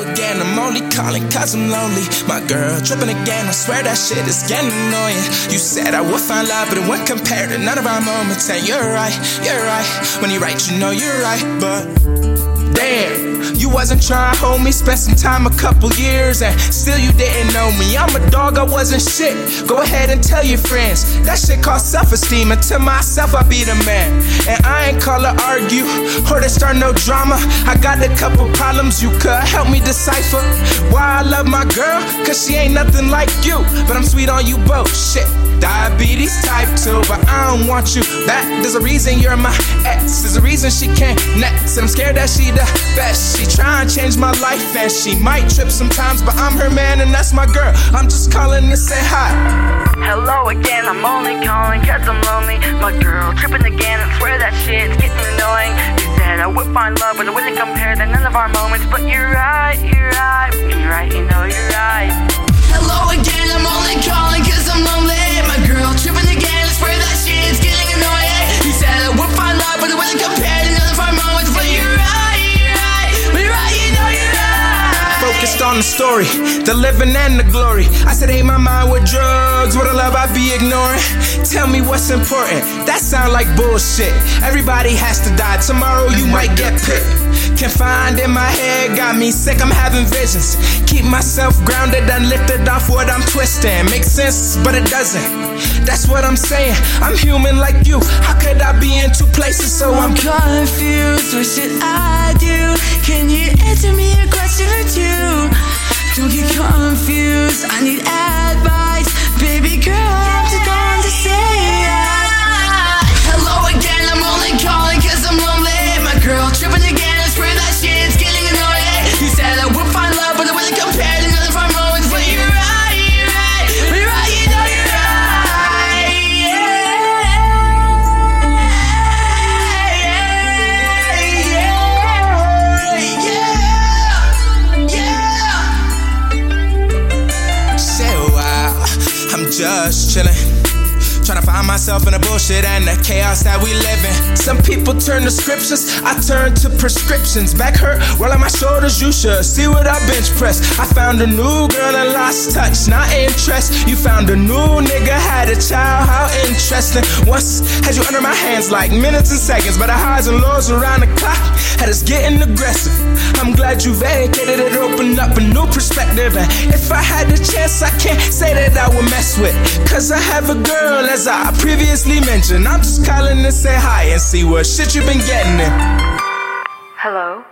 again. I'm only calling cause I'm lonely. My girl tripping again. I swear that shit is getting annoying. You said I would find love, but it wouldn't compare to none of our moments. And you're right, you're right. When you're right, you know you're right, but damn. You wasn't trying me, spent some time a couple years, and still you didn't know me. I'm a dog, I wasn't shit. Go ahead and tell your friends. That shit cost self esteem, and to myself, I be the man. And I ain't call to argue or to start no drama. I got a couple problems you could help me decipher. Why I love my girl, cause she ain't nothing like you. But I'm sweet on you both, shit. Diabetes type 2, but I don't want you back. There's a reason you're my ex. There's a reason she can't next. And I'm scared that she the best. She try and change my life, and she might trip sometimes, but I'm her man, and that's my girl. I'm just calling to say hi. Hello again, I'm only calling cause I'm lonely. My girl tripping again, I swear that shit's getting annoying. You said I would find love, but it wouldn't compare to none of our moments. But you're right, you're right, you're right, you know on the story, the living and the glory. I said, ain't my mind with drugs, what a love I be ignoring. Tell me what's important. That sound like bullshit. Everybody has to die. Tomorrow you might get picked. Confined in my head, got me sick. I'm having visions. Keep myself grounded and lifted off what I'm twisting. Makes sense, but it doesn't. That's what I'm saying. I'm human like you. How could I be in two places so I'm I'm confused, what should I do? Can you answer me a question or two? Don't get confused, I'm just chillin'. Trying to find myself in the bullshit and the chaos that we live in. Some people turn to scriptures, I turn to prescriptions. Back hurt, roll on my shoulders, you should see what I bench press. I found a new girl and lost touch, not interest. You found a new nigga, had a child, how. Once had you under my hands like minutes and seconds, but the highs and lows around the clock had us getting aggressive. I'm glad you vacated it, opened up a new perspective. And if I had the chance, I can't say that I would mess with. Cause I have a girl, as I previously mentioned. I'm just calling to say hi and see what shit you've been getting in. Hello?